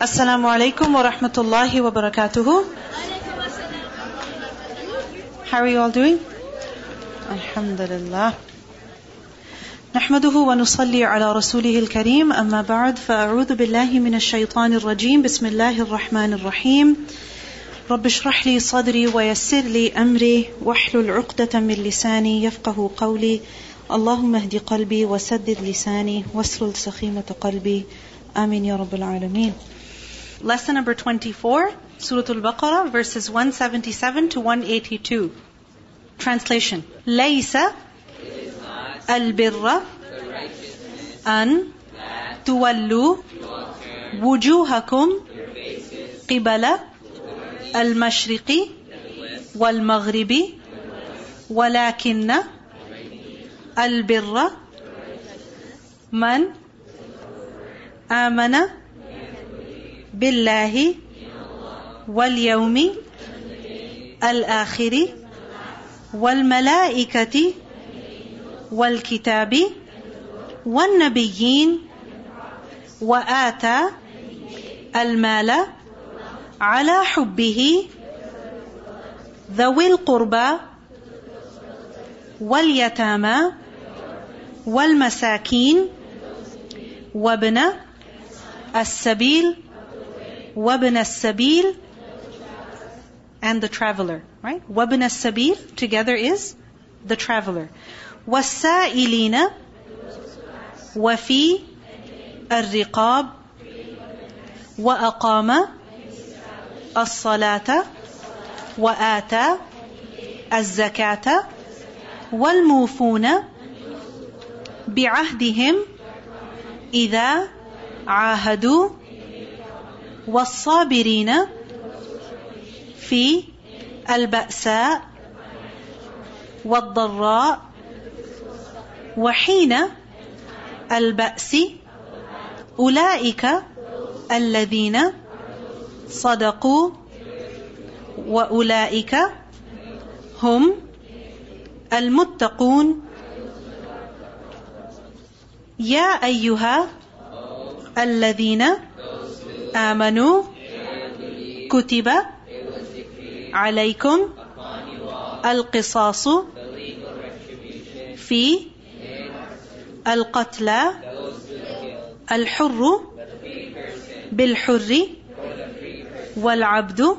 Assalamu alaikum wa rahmatullahi wa barakatuhu. How are you all doing? Alhamdulillah. نحمده ونصلي على رسوله الكريم. أما بعد فأعوذ بالله من الشيطان الرجيم. بسم الله الرحمن الرحيم. رب اشرح لي صدري ويسر لي أمري. واحلل عقدة من لساني يفقه قولي. اللهم اهد قلبي وسدد لساني. واسلل سخيمة قلبي. آمين يا رب العالمين. Lesson number 24, Surah Al-Baqarah, verses 177 to 182. Translation. ليس البر أن تولوا وجوهكم قبل المشرق والمغرب ولكن البر من آمن بالله واليوم الآخر والملائكة والكتاب والنبيين وآتى المال على حبه ذوي القربى واليتامى والمساكين وابن السبيل وابن السبيل and the traveler right وابن السبيل together is the traveler والسائلين وفي الرقاب وأقام الصلاة وآتى الزكاة والموفون بعهدهم إذا عاهدوا والصابرين في البأساء والضراء وحين البأس أولئك الذين صدقوا وأولئك هم المتقون. يا أيها الذين آمنوا. كتب عليكم القصاص في القتلى الحر بالحر والعبد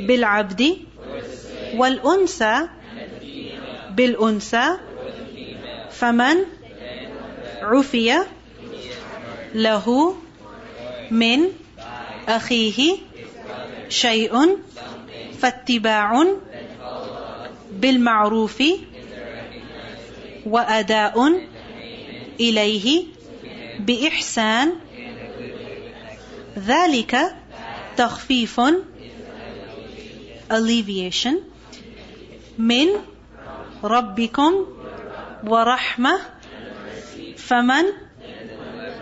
بالعبد والأنثى بالأنثى فمن عفي له من أخيه شيء فاتباع بالمعروف وأداء إليه بإحسان. ذلك تخفيف alleviation من ربكم ورحمة. فمن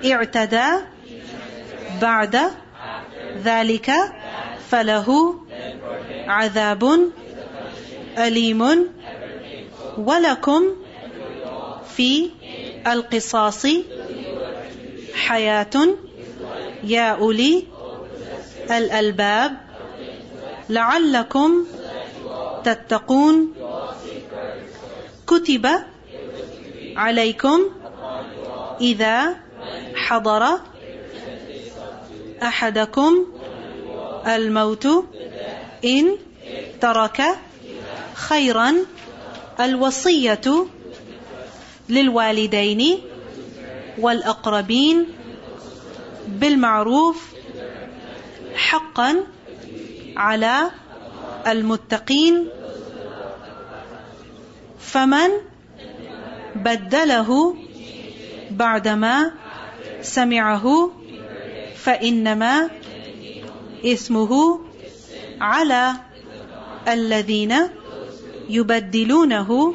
اعتدى بعد ذلك فله عذاب أليم ولكم في القصاص حياة يا أولي الألباب لعلكم تتقون كتب عليكم إذا حضر أحدكم الموت إن ترك خيرا الوصية للوالدين والأقربين بالمعروف حقا على المتقين فمن بدله بعدما سمعه فإنما إثمه على الذين يبدلونه.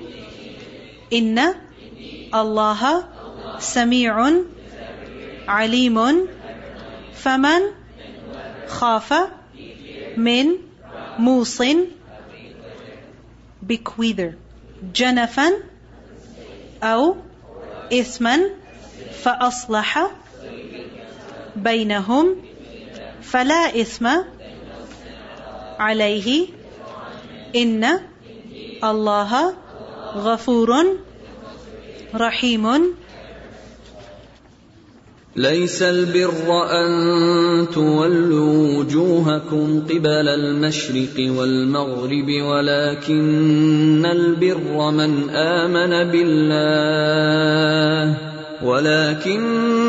إن الله سميع عليم. فمن خاف من موص bequeather جنفا أو إثما فأصلح بينهم فلا إثم عليه إن الله غفور رحيم. ليس البر أن تولوا وجوهكم قبل المشرق والمغرب ولكن البر من آمن بالله ولكن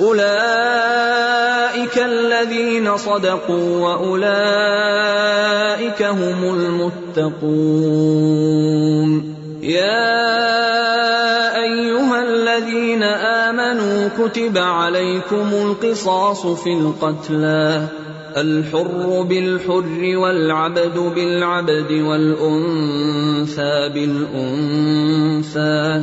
أولئك الذين صدقوا وأولئك هم المتقون. يا أيها الذين آمنوا كتب عليكم القصاص في القتلى. الحر بالحر والعبد بالعبد والأنثى بالأنثى.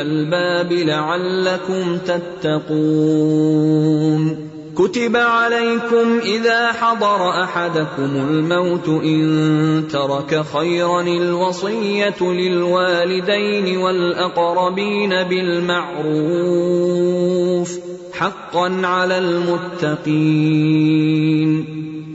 اولي الالباب لعلكم تتقون. كتب عليكم إذا حضر أحدكم الموت إن ترك خيرا الوصية للوالدين والأقربين بالمعروف حقا على المتقين.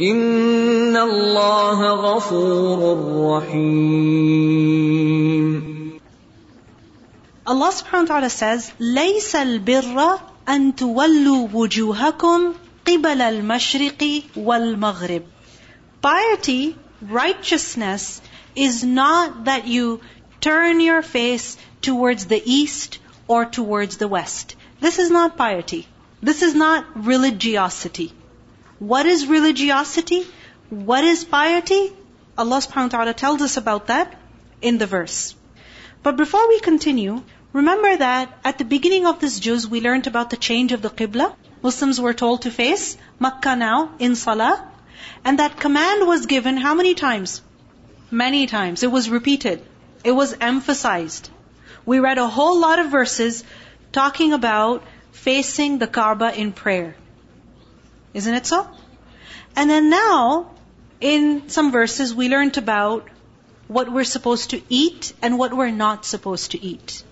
ان الله غفور رحيم Allah subhanahu wa ta'ala says, ليس البر أن تولوا وجوهكم قبل المشرق والمغرب. Piety, righteousness, is not that you turn your face towards the east or towards the west. This is not piety. This is not religiosity. What is religiosity? What is piety? Allah subhanahu wa ta'ala tells us about that in the verse. But before we continue, remember that at the beginning of this juz, we learned about the change of the qibla. Muslims were told to face Makkah now in salah. And that command was given how many times? Many times. It was repeated. It was emphasized. We read a whole lot of verses talking about facing the Kaaba in prayer. Isn't it so? And then now, in some verses, we learned about what we're supposed to eat and what we're not supposed to eat.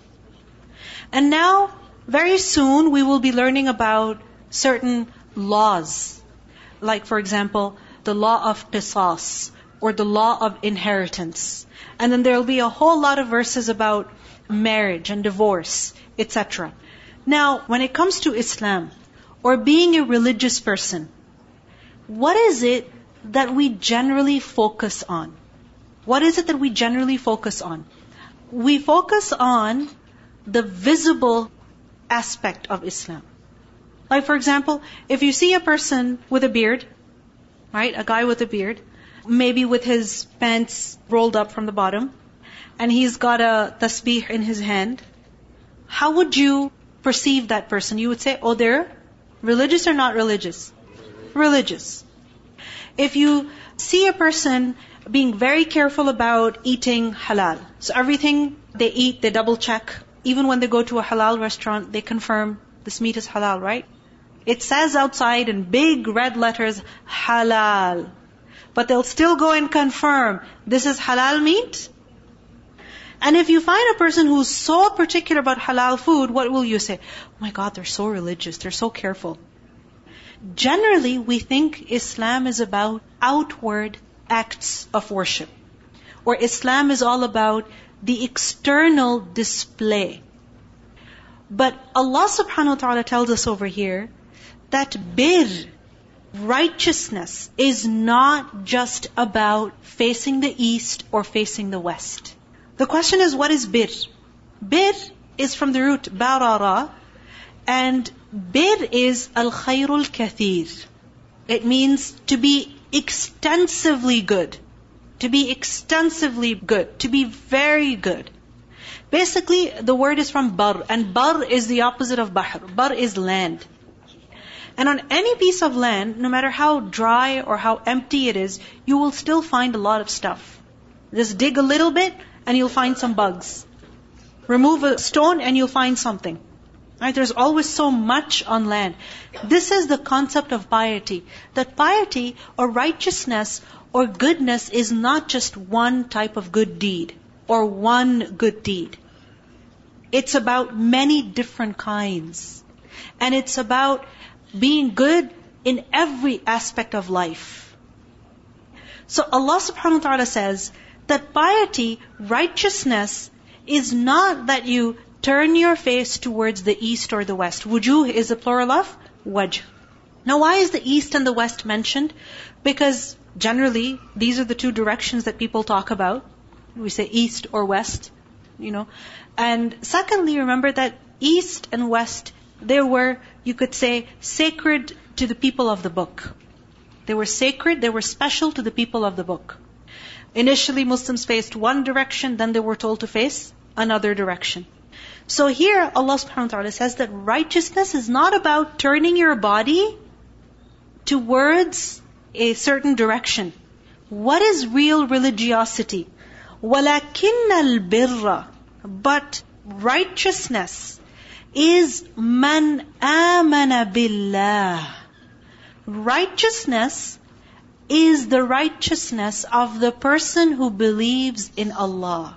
And now, very soon, we will be learning about certain laws. Like, for example, the law of qisas, or the law of inheritance. And then there will be a whole lot of verses about marriage and divorce, etc. Now, when it comes to Islam, or being a religious person, what is it that we generally focus on? What is it that we generally focus on? We focus on the visible aspect of Islam. Like, for example, if you see a person with a beard, right, a guy with a beard, maybe with his pants rolled up from the bottom, and he's got a tasbih in his hand, how would you perceive that person? You would say, oh, they're religious or not religious? Religious. if you see a person being very careful about eating halal, so everything they eat, they double check. Even when they go to a halal restaurant, they confirm this meat is halal, right? It says outside in big red letters, halal. But they'll still go and confirm, this is halal meat? And if you find a person who's so particular about halal food, what will you say? Oh my God, they're so religious, they're so careful. Generally, we think Islam is about outward acts of worship. Or Islam is all about the external display. But Allah subhanahu wa ta'ala tells us over here that bir, righteousness, is not just about facing the east or facing the west. The question is, what is bir? Bir is from the root barara, and bir is al khairul kathir. It means to be extensively good. To be extensively good. To be very good. Basically, the word is from bar, and bar is the opposite of bahr. Bar is land. And on any piece of land, no matter how dry or how empty it is, you will still find a lot of stuff. Just dig a little bit, and you'll find some bugs. Remove a stone, and you'll find something. Right? There's always so much on land. This is the concept of piety. That piety or righteousness or goodness is not just one type of good deed or one good deed. It's about many different kinds. And it's about being good in every aspect of life. So Allah subhanahu wa ta'ala says that piety, righteousness, is not that you turn your face towards the east or the west. Wujuh is a plural of wajh. Now why is the east and the west mentioned? Because generally, these are the two directions that people talk about. We say east or west, you know. And secondly, remember that east and west, they were, you could say, sacred to the people of the book. They were sacred, they were special to the people of the book. Initially, Muslims faced one direction, then they were told to face another direction. So here, Allah subhanahu wa ta'ala says that righteousness is not about turning your body towards a certain direction. What is real religiosity? وَلَكِنَّ الْبِرَّ But righteousness is man amana billah. Righteousness is the righteousness of the person who believes in Allah.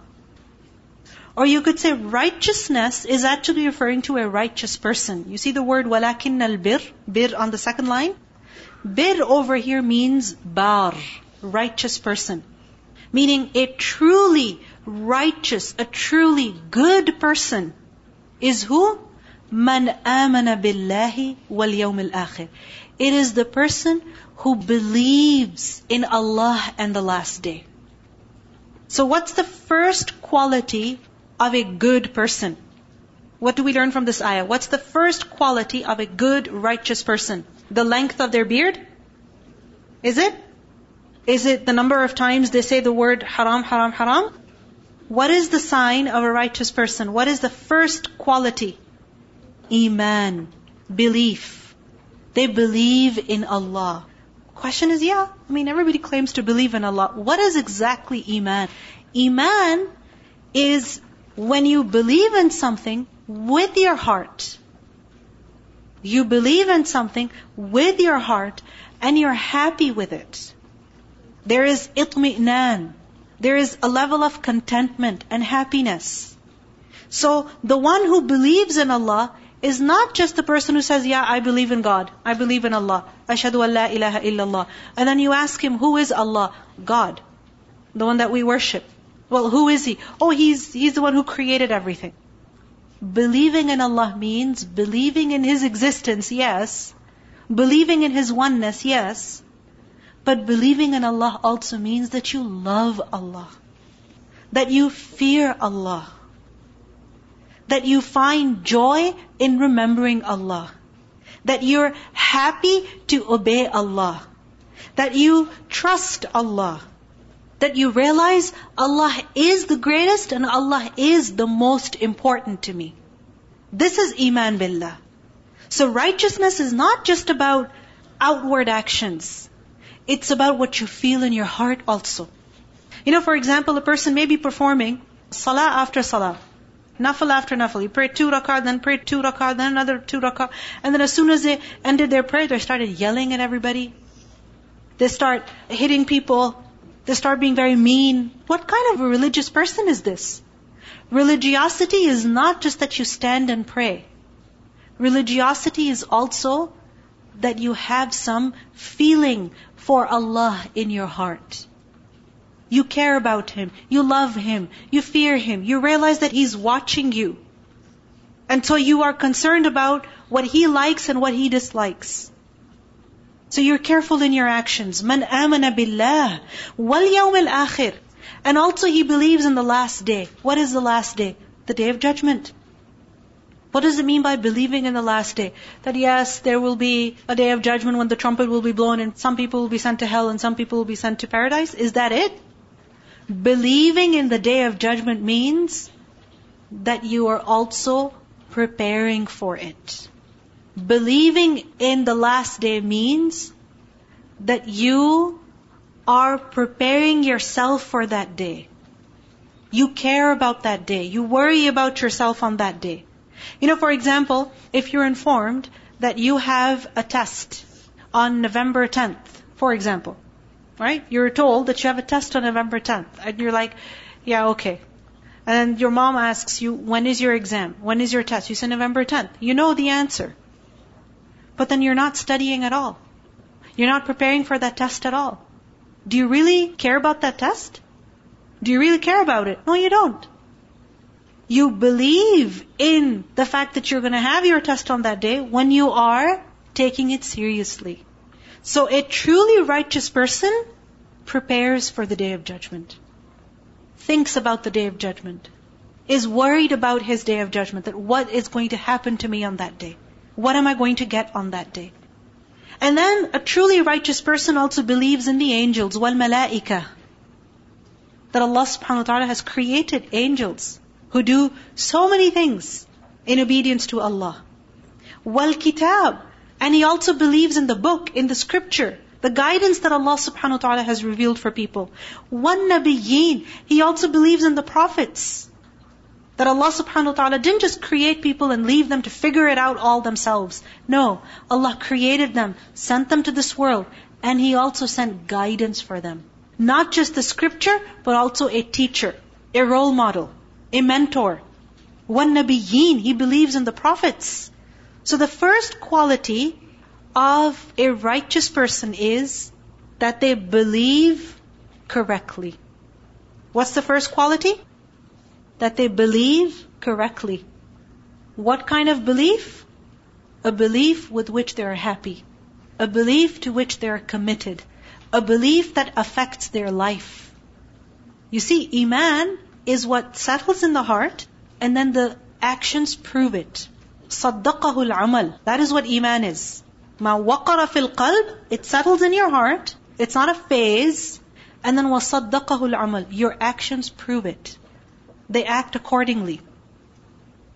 Or you could say righteousness is actually referring to a righteous person. You see the word walakin al bir, bir on the second line? Bir over here means bar, righteous person. Meaning a truly righteous, a truly good person is who? Man amana billahi wal yawm al-akhir. It is the person who believes in Allah and the last day. So what's the first quality of a good person? What do we learn from this ayah? What's the first quality of a good, righteous person? The length of their beard? Is it? Is it the number of times they say the word haram, haram, haram? What is the sign of a righteous person? What is the first quality? Iman. Belief. They believe in Allah. Question is, yeah, I mean, everybody claims to believe in Allah. What is exactly Iman? Iman is when you believe in something with your heart, you believe in something with your heart and you're happy with it. There is itmi'nan. There is a level of contentment and happiness. So the one who believes in Allah is not just the person who says, yeah, I believe in God. I believe in Allah. Ashhadu an la ilaha illallah. And then you ask him, who is Allah? God. The one that we worship. Well, who is He? Oh, He's, He's the one who created everything. Believing in Allah means believing in His existence, yes. Believing in His oneness, yes. But believing in Allah also means that you love Allah. That you fear Allah. That you find joy in remembering Allah. That you're happy to obey Allah. That you trust Allah that you realize Allah is the greatest and Allah is the most important to me. This is Iman Billah. So righteousness is not just about outward actions. It's about what you feel in your heart also. You know, for example, a person may be performing salah after salah. Nafil after nafil. You pray two rakah, then pray two rakah, then another two rakah. And then as soon as they ended their prayer, they started yelling at everybody. They start hitting people. They start being very mean. What kind of a religious person is this? Religiosity is not just that you stand and pray. Religiosity is also that you have some feeling for Allah in your heart. You care about Him. You love Him. You fear Him. You realize that He's watching you. And so you are concerned about what He likes and what He dislikes. So you're careful in your actions. Man amana billah wal yawm al-akhir. And also he believes in the last day. What is the last day? The day of judgment. What does it mean by believing in the last day? That yes, there will be a day of judgment when the trumpet will be blown and some people will be sent to hell and some people will be sent to paradise? Is that it? Believing in the day of judgment means that you are also preparing for it. Believing in the last day means that you are preparing yourself for that day. You care about that day. You worry about yourself on that day. You know, for example, if you're informed that you have a test on November 10th, for example, right? You're told that you have a test on November 10th, and you're like, yeah, okay. And your mom asks you, when is your exam? When is your test? You say November 10th. You know the answer. But then you're not studying at all. You're not preparing for that test at all. Do you really care about that test? Do you really care about it? No, you don't. You believe in the fact that you're going to have your test on that day when you are taking it seriously. So a truly righteous person prepares for the day of judgment, thinks about the day of judgment, is worried about his day of judgment, that what is going to happen to me on that day. What am I going to get on that day? And then a truly righteous person also believes in the angels, wal malaika. That Allah subhanahu wa ta'ala has created angels who do so many things in obedience to Allah. Wal kitab. And he also believes in the book, in the scripture, the guidance that Allah subhanahu wa ta'ala has revealed for people. Wan nabiyyin. He also believes in the prophets. That Allah subhanahu wa ta'ala didn't just create people and leave them to figure it out all themselves. No, Allah created them, sent them to this world, and He also sent guidance for them. Not just the scripture, but also a teacher, a role model, a mentor. Wan nabiyyin, he believes in the prophets. So the first quality of a righteous person is that they believe correctly. What's the first quality? that they believe correctly. What kind of belief? A belief with which they are happy. A belief to which they are committed. A belief that affects their life. You see, Iman is what settles in the heart and then the actions prove it. صدقه العمل. That is what Iman is. ما وقر في القلب. It settles in your heart. It's not a phase. And then وصدقه العمل. Your actions prove it they act accordingly.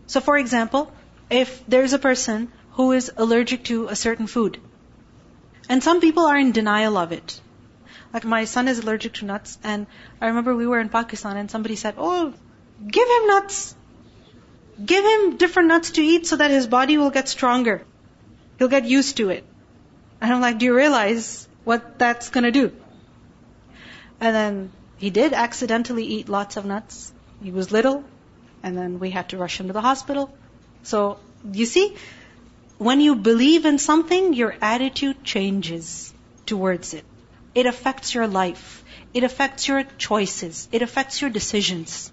So for example, if there's a person who is allergic to a certain food, and some people are in denial of it. Like my son is allergic to nuts, and I remember we were in Pakistan and somebody said, Oh, give him nuts. Give him different nuts to eat so that his body will get stronger. He'll get used to it. And I'm like, Do you realize what that's gonna do? And then he did accidentally eat lots of nuts. He was little, and then we had to rush him to the hospital. So, you see, when you believe in something, your attitude changes towards it. It affects your life. It affects your choices. It affects your decisions.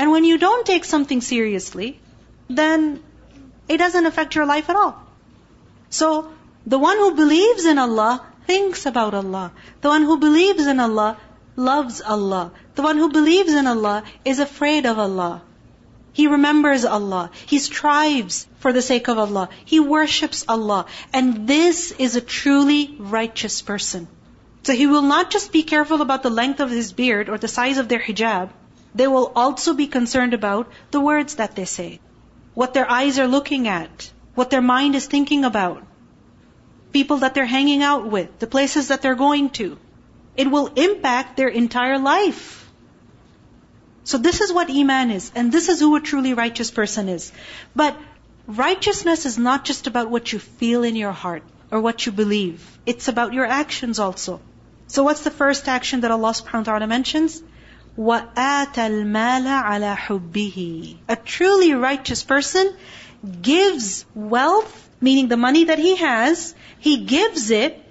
And when you don't take something seriously, then it doesn't affect your life at all. So, the one who believes in Allah thinks about Allah. The one who believes in Allah loves Allah. The one who believes in Allah is afraid of Allah. He remembers Allah. He strives for the sake of Allah. He worships Allah. And this is a truly righteous person. So he will not just be careful about the length of his beard or the size of their hijab. They will also be concerned about the words that they say, what their eyes are looking at, what their mind is thinking about. people that they're hanging out with, the places that they're going to. It will impact their entire life. So this is what Iman is, and this is who a truly righteous person is. But righteousness is not just about what you feel in your heart or what you believe. It's about your actions also. So what's the first action that Allah subhanahu wa ta'ala mentions? وَآتَ الْمَالَ عَلَى حُبِّهِ A truly righteous person gives wealth, meaning the money that he has, he gives it.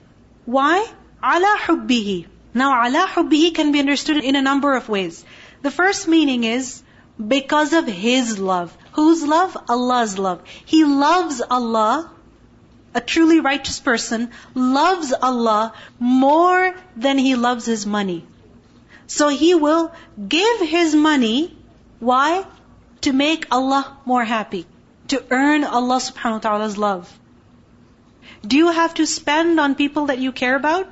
Why? عَلَى حُبِّهِ Now, عَلَى حُبِّهِ can be understood in a number of ways. The first meaning is because of His love. Whose love? Allah's love. He loves Allah. A truly righteous person loves Allah more than he loves his money. So he will give his money. Why? To make Allah more happy. To earn Allah subhanahu wa ta'ala's love. Do you have to spend on people that you care about?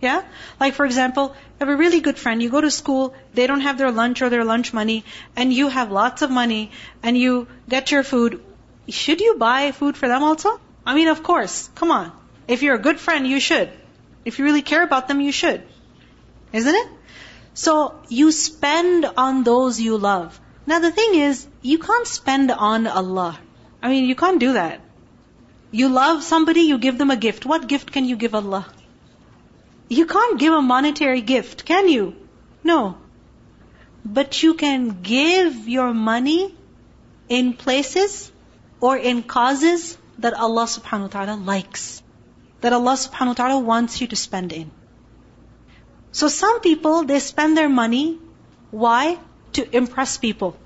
Yeah? Like for example, have a really good friend, you go to school, they don't have their lunch or their lunch money, and you have lots of money, and you get your food. Should you buy food for them also? I mean, of course. Come on. If you're a good friend, you should. If you really care about them, you should. Isn't it? So, you spend on those you love. Now the thing is, you can't spend on Allah. I mean, you can't do that. You love somebody, you give them a gift. What gift can you give Allah? You can't give a monetary gift, can you? No. But you can give your money in places or in causes that Allah subhanahu wa ta'ala likes. That Allah subhanahu wa ta'ala wants you to spend in. So some people, they spend their money. Why? To impress people.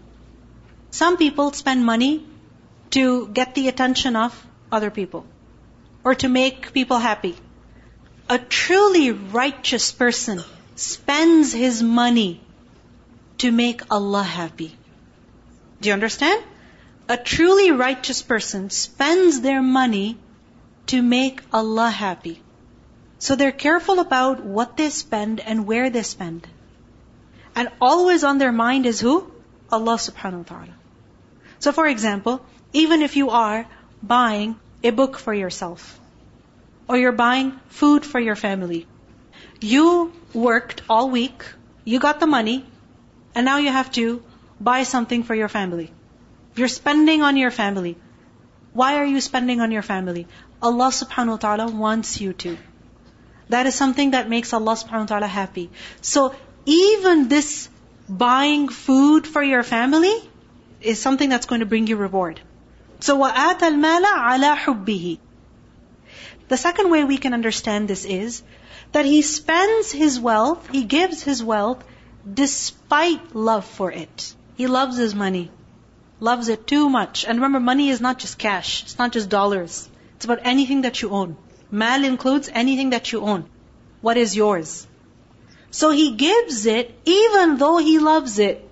Some people spend money to get the attention of other people. Or to make people happy. A truly righteous person spends his money to make Allah happy. Do you understand? A truly righteous person spends their money to make Allah happy. So they're careful about what they spend and where they spend. And always on their mind is who? Allah subhanahu wa ta'ala. So for example, even if you are buying a book for yourself, or you're buying food for your family. You worked all week, you got the money, and now you have to buy something for your family. You're spending on your family. Why are you spending on your family? Allah subhanahu wa ta'ala wants you to. That is something that makes Allah subhanahu wa ta'ala happy. So even this buying food for your family is something that's going to bring you reward. So وَآتَ الْمَالَ عَلَى حُبِّهِ the second way we can understand this is that he spends his wealth, he gives his wealth despite love for it. He loves his money, loves it too much. And remember, money is not just cash, it's not just dollars. It's about anything that you own. Mal includes anything that you own. What is yours? So he gives it even though he loves it.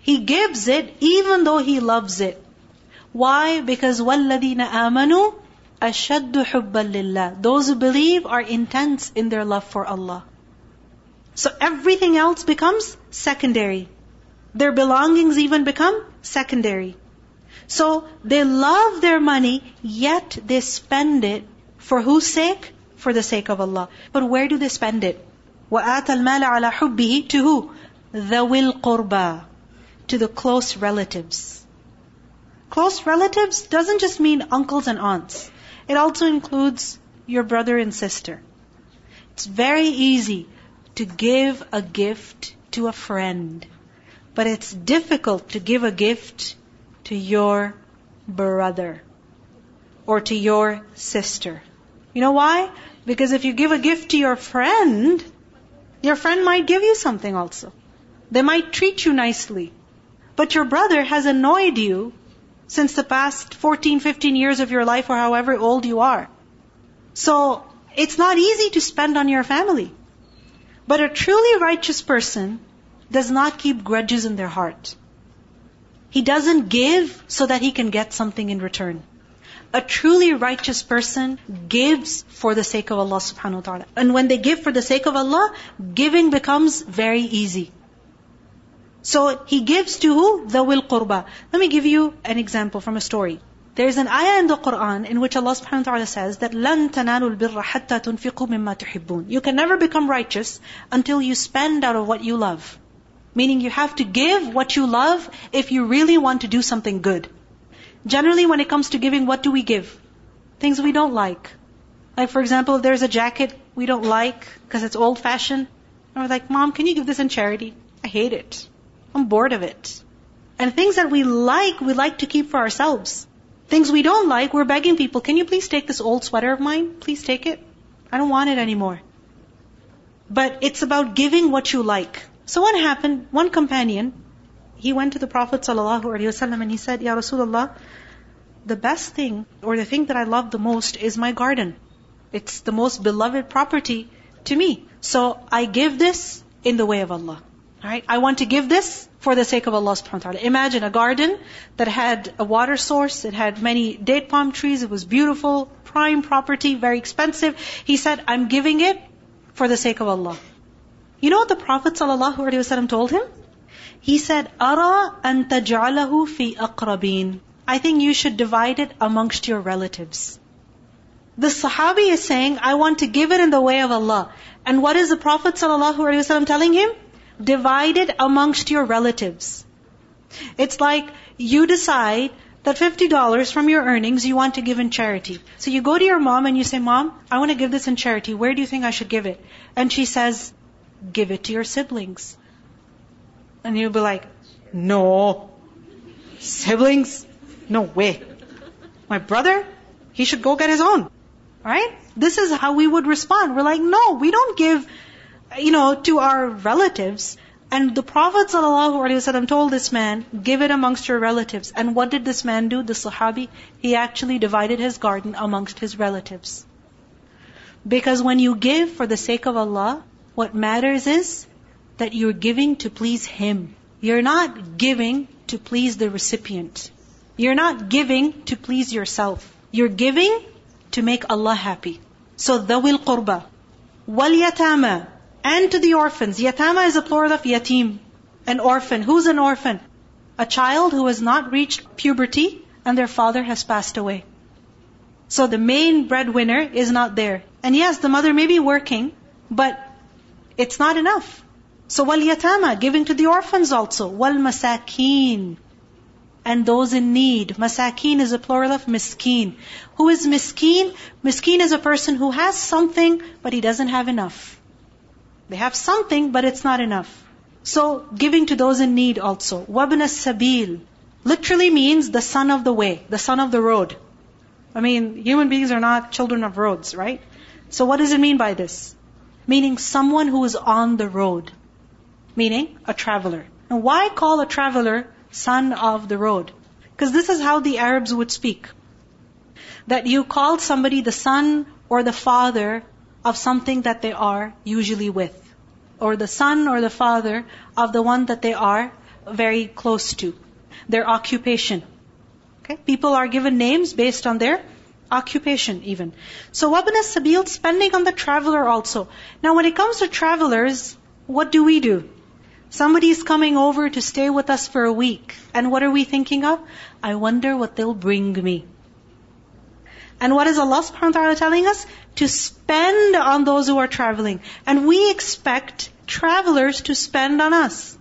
He gives it even though he loves it. Why? Because وَالَّذِينَ آمَنُوا أَشَدُّ حُبًّا لِلَّهِ Those who believe are intense in their love for Allah. So everything else becomes secondary. Their belongings even become secondary. So they love their money, yet they spend it for whose sake? For the sake of Allah. But where do they spend it? وَآتَ الْمَالَ عَلَى حُبِّهِ To who? ذَوِي الْقُرْبَى To the close relatives. Close relatives doesn't just mean uncles and aunts. It also includes your brother and sister. It's very easy to give a gift to a friend, but it's difficult to give a gift to your brother or to your sister. You know why? Because if you give a gift to your friend, your friend might give you something also. They might treat you nicely. But your brother has annoyed you since the past 14, 15 years of your life or however old you are. So, it's not easy to spend on your family. But a truly righteous person does not keep grudges in their heart. He doesn't give so that he can get something in return. A truly righteous person gives for the sake of Allah subhanahu wa ta'ala. And when they give for the sake of Allah, giving becomes very easy. So he gives to who? Dhawil qurba. Let me give you an example from a story. There is an ayah in the Quran in which Allah subhanahu wa ta'ala says that لَن تَنَالُوا الْبِرَّ حَتَّى تُنْفِقُوا مِمَّا تُحِبُّونَ You can never become righteous until you spend out of what you love. Meaning you have to give what you love if you really want to do something good. Generally when it comes to giving, what do we give? Things we don't like. Like for example, if there's a jacket we don't like because it's old fashioned, and we're like, Mom, can you give this in charity? I hate it. I'm bored of it. And things that we like, we like to keep for ourselves. Things we don't like, we're begging people, can you please take this old sweater of mine? Please take it. I don't want it anymore. But it's about giving what you like. So what happened? One companion, he went to the Prophet ﷺ and he said, Ya Rasulullah, the best thing or the thing that I love the most is my garden. It's the most beloved property to me. So I give this in the way of Allah. Alright? I want to give this for the sake of Allah subhanahu wa ta'ala. Imagine a garden that had a water source, it had many date palm trees, it was beautiful, prime property, very expensive. He said, I'm giving it for the sake of Allah. You know what the Prophet ﷺ told him? He said, Ara an fi aqrabin. I think you should divide it amongst your relatives. The Sahabi is saying, I want to give it in the way of Allah. And what is the Prophet ﷺ telling him? Divide it amongst your relatives. It's like you decide that $50 from your earnings you want to give in charity. So you go to your mom and you say, Mom, I want to give this in charity. Where do you think I should give it? And she says, Give it to your siblings. And you'll be like, No. Siblings? No way. My brother? He should go get his own. Right? This is how we would respond. We're like, no, we don't give you know, to our relatives. And the Prophet ﷺ told this man, give it amongst your relatives. And what did this man do, the Sahabi? He actually divided his garden amongst his relatives. Because when you give for the sake of Allah, what matters is that you're giving to please Him. You're not giving to please the recipient. You're not giving to please yourself. You're giving to make Allah happy. So dhawil qurba, wal yatama, and to the orphans. Yatama is a plural of yatim, an orphan. Who's an orphan? A child who has not reached puberty and their father has passed away. So the main breadwinner is not there. And yes, the mother may be working, but it's not enough. So wal yatama, giving to the orphans also. Wal masakin, and those in need. Masakin is a plural of miskin. Who is miskin? Miskin is a person who has something, but he doesn't have enough. They have something, but it's not enough. So, giving to those in need also. Wabna sabil literally means the son of the way, the son of the road. I mean, human beings are not children of roads, right? So what does it mean by this? Meaning someone who is on the road. Meaning a traveler. And why call a traveler son of the road? Because this is how the Arabs would speak. That you call somebody the son or the father of something that they are usually with. Or the son or the father of the one that they are very close to. Their occupation. Okay? People are given names based on their occupation even. So wabn sabil spending on the traveler also. Now when it comes to travelers, what do we do? Somebody is coming over to stay with us for a week. And what are we thinking of? I wonder what they'll bring me. And what is Allah subhanahu wa ta'ala telling us? To spend on those who are traveling. And we expect travelers to spend on us.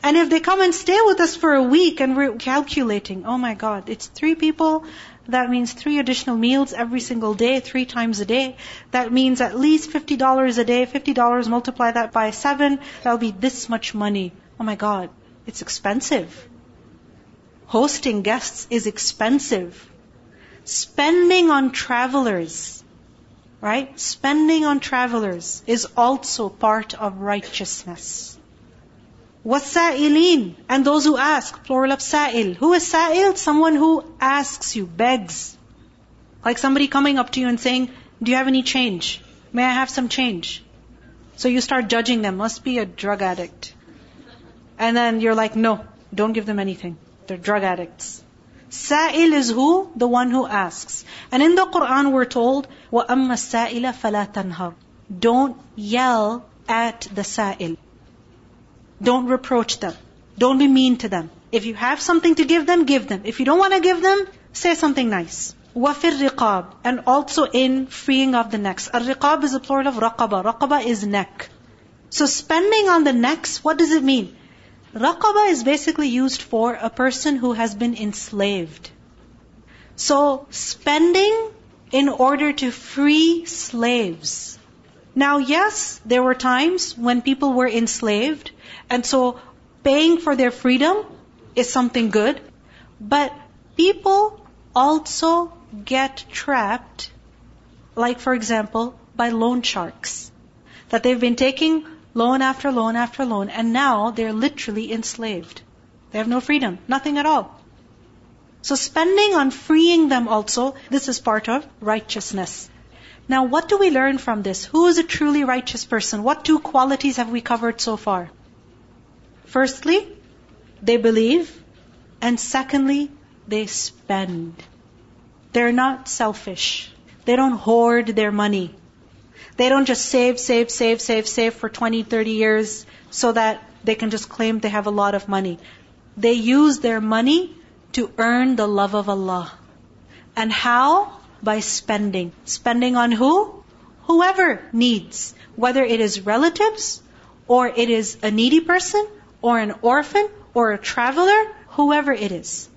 And if they come and stay with us for a week and we're calculating, oh my God, it's three people, that means three additional meals every single day, three times a day. That means at least $50 a day, $50 multiply that by seven, that'll be this much money. Oh my God, it's expensive. Hosting guests is expensive. Spending on travelers, right? Spending on travelers is also part of righteousness. Wasa'ilin, and those who ask, plural of sa'il. Who is sa'il? Someone who asks you, begs. Like somebody coming up to you and saying, do you have any change? May I have some change? So you start judging them, must be a drug addict. And then you're like, no, don't give them anything. They're drug addicts. Sa'il is who? The one who asks. And in the Quran we're told, وَأَمَّا السَّائِلَ فَلَا تَنْهَرْ Don't yell at the sa'il. Don't reproach them. Don't be mean to them. If you have something to give them, give them. If you don't want to give them, say something nice. وَفِي الرِّقَابِ And also in freeing of the necks. Al-riqab is a plural of raqaba. Raqaba is neck. So spending on the necks, what does it mean? Raqaba is basically used for a person who has been enslaved. So spending in order to free slaves. Now yes, there were times when people were enslaved, and so paying for their freedom is something good, but people also get trapped, like for example, by loan sharks. That they've been taking loan after loan after loan, and now they're literally enslaved. They have no freedom, nothing at all. So spending on freeing them also, this is part of righteousness. Now what do we learn from this? Who is a truly righteous person? What two qualities have we covered so far? Firstly, they believe, and secondly, they spend. They're not selfish. They don't hoard their money. They don't just save, save, save, save, save for 20, 30 years so that they can just claim they have a lot of money. They use their money to earn the love of Allah. And how? By spending. Spending on who? Whoever needs. Whether it is relatives, or it is a needy person, or an orphan, or a traveler, whoever it is.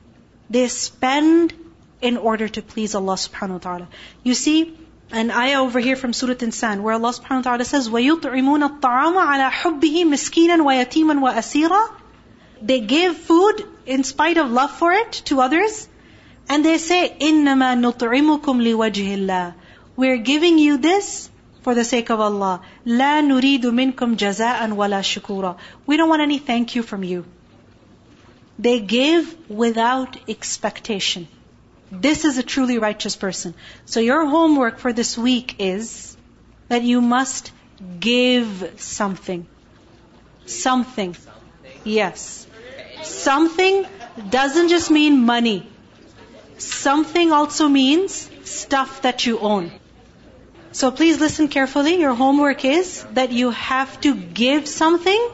They spend in order to please Allah subhanahu wa ta'ala. You see, an ayah over here from Surah Insan where Allah subhanahu wa ta'ala says, وَيُطْعِمُونَ الطَّعَامَ عَلَى حُبِّهِ مِسْكِينًا وَيَتِيمًا وَأَسِيرًا They give food in spite of love for it to others. And they say, إِنَّمَا نُطْعِمُكُمْ لِوَجْهِ اللَّهِ We're giving you this for the sake of Allah. لَا نُرِيدُ مِنْكُمْ جَزَاءً وَلَا شُكُورًا We don't want any thank you from you. They give without expectation. This is a truly righteous person. So your homework for this week is that you must give something. Something. Yes. Something doesn't just mean money. Something also means stuff that you own. So please listen carefully. Your homework is that you have to give something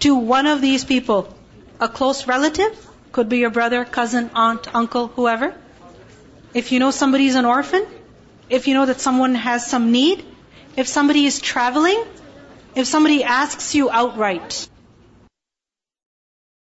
to one of these people. A close relative, could be your brother, cousin, aunt, uncle, whoever. If you know somebody is an orphan, if you know that someone has some need, if somebody is traveling, if somebody asks you outright,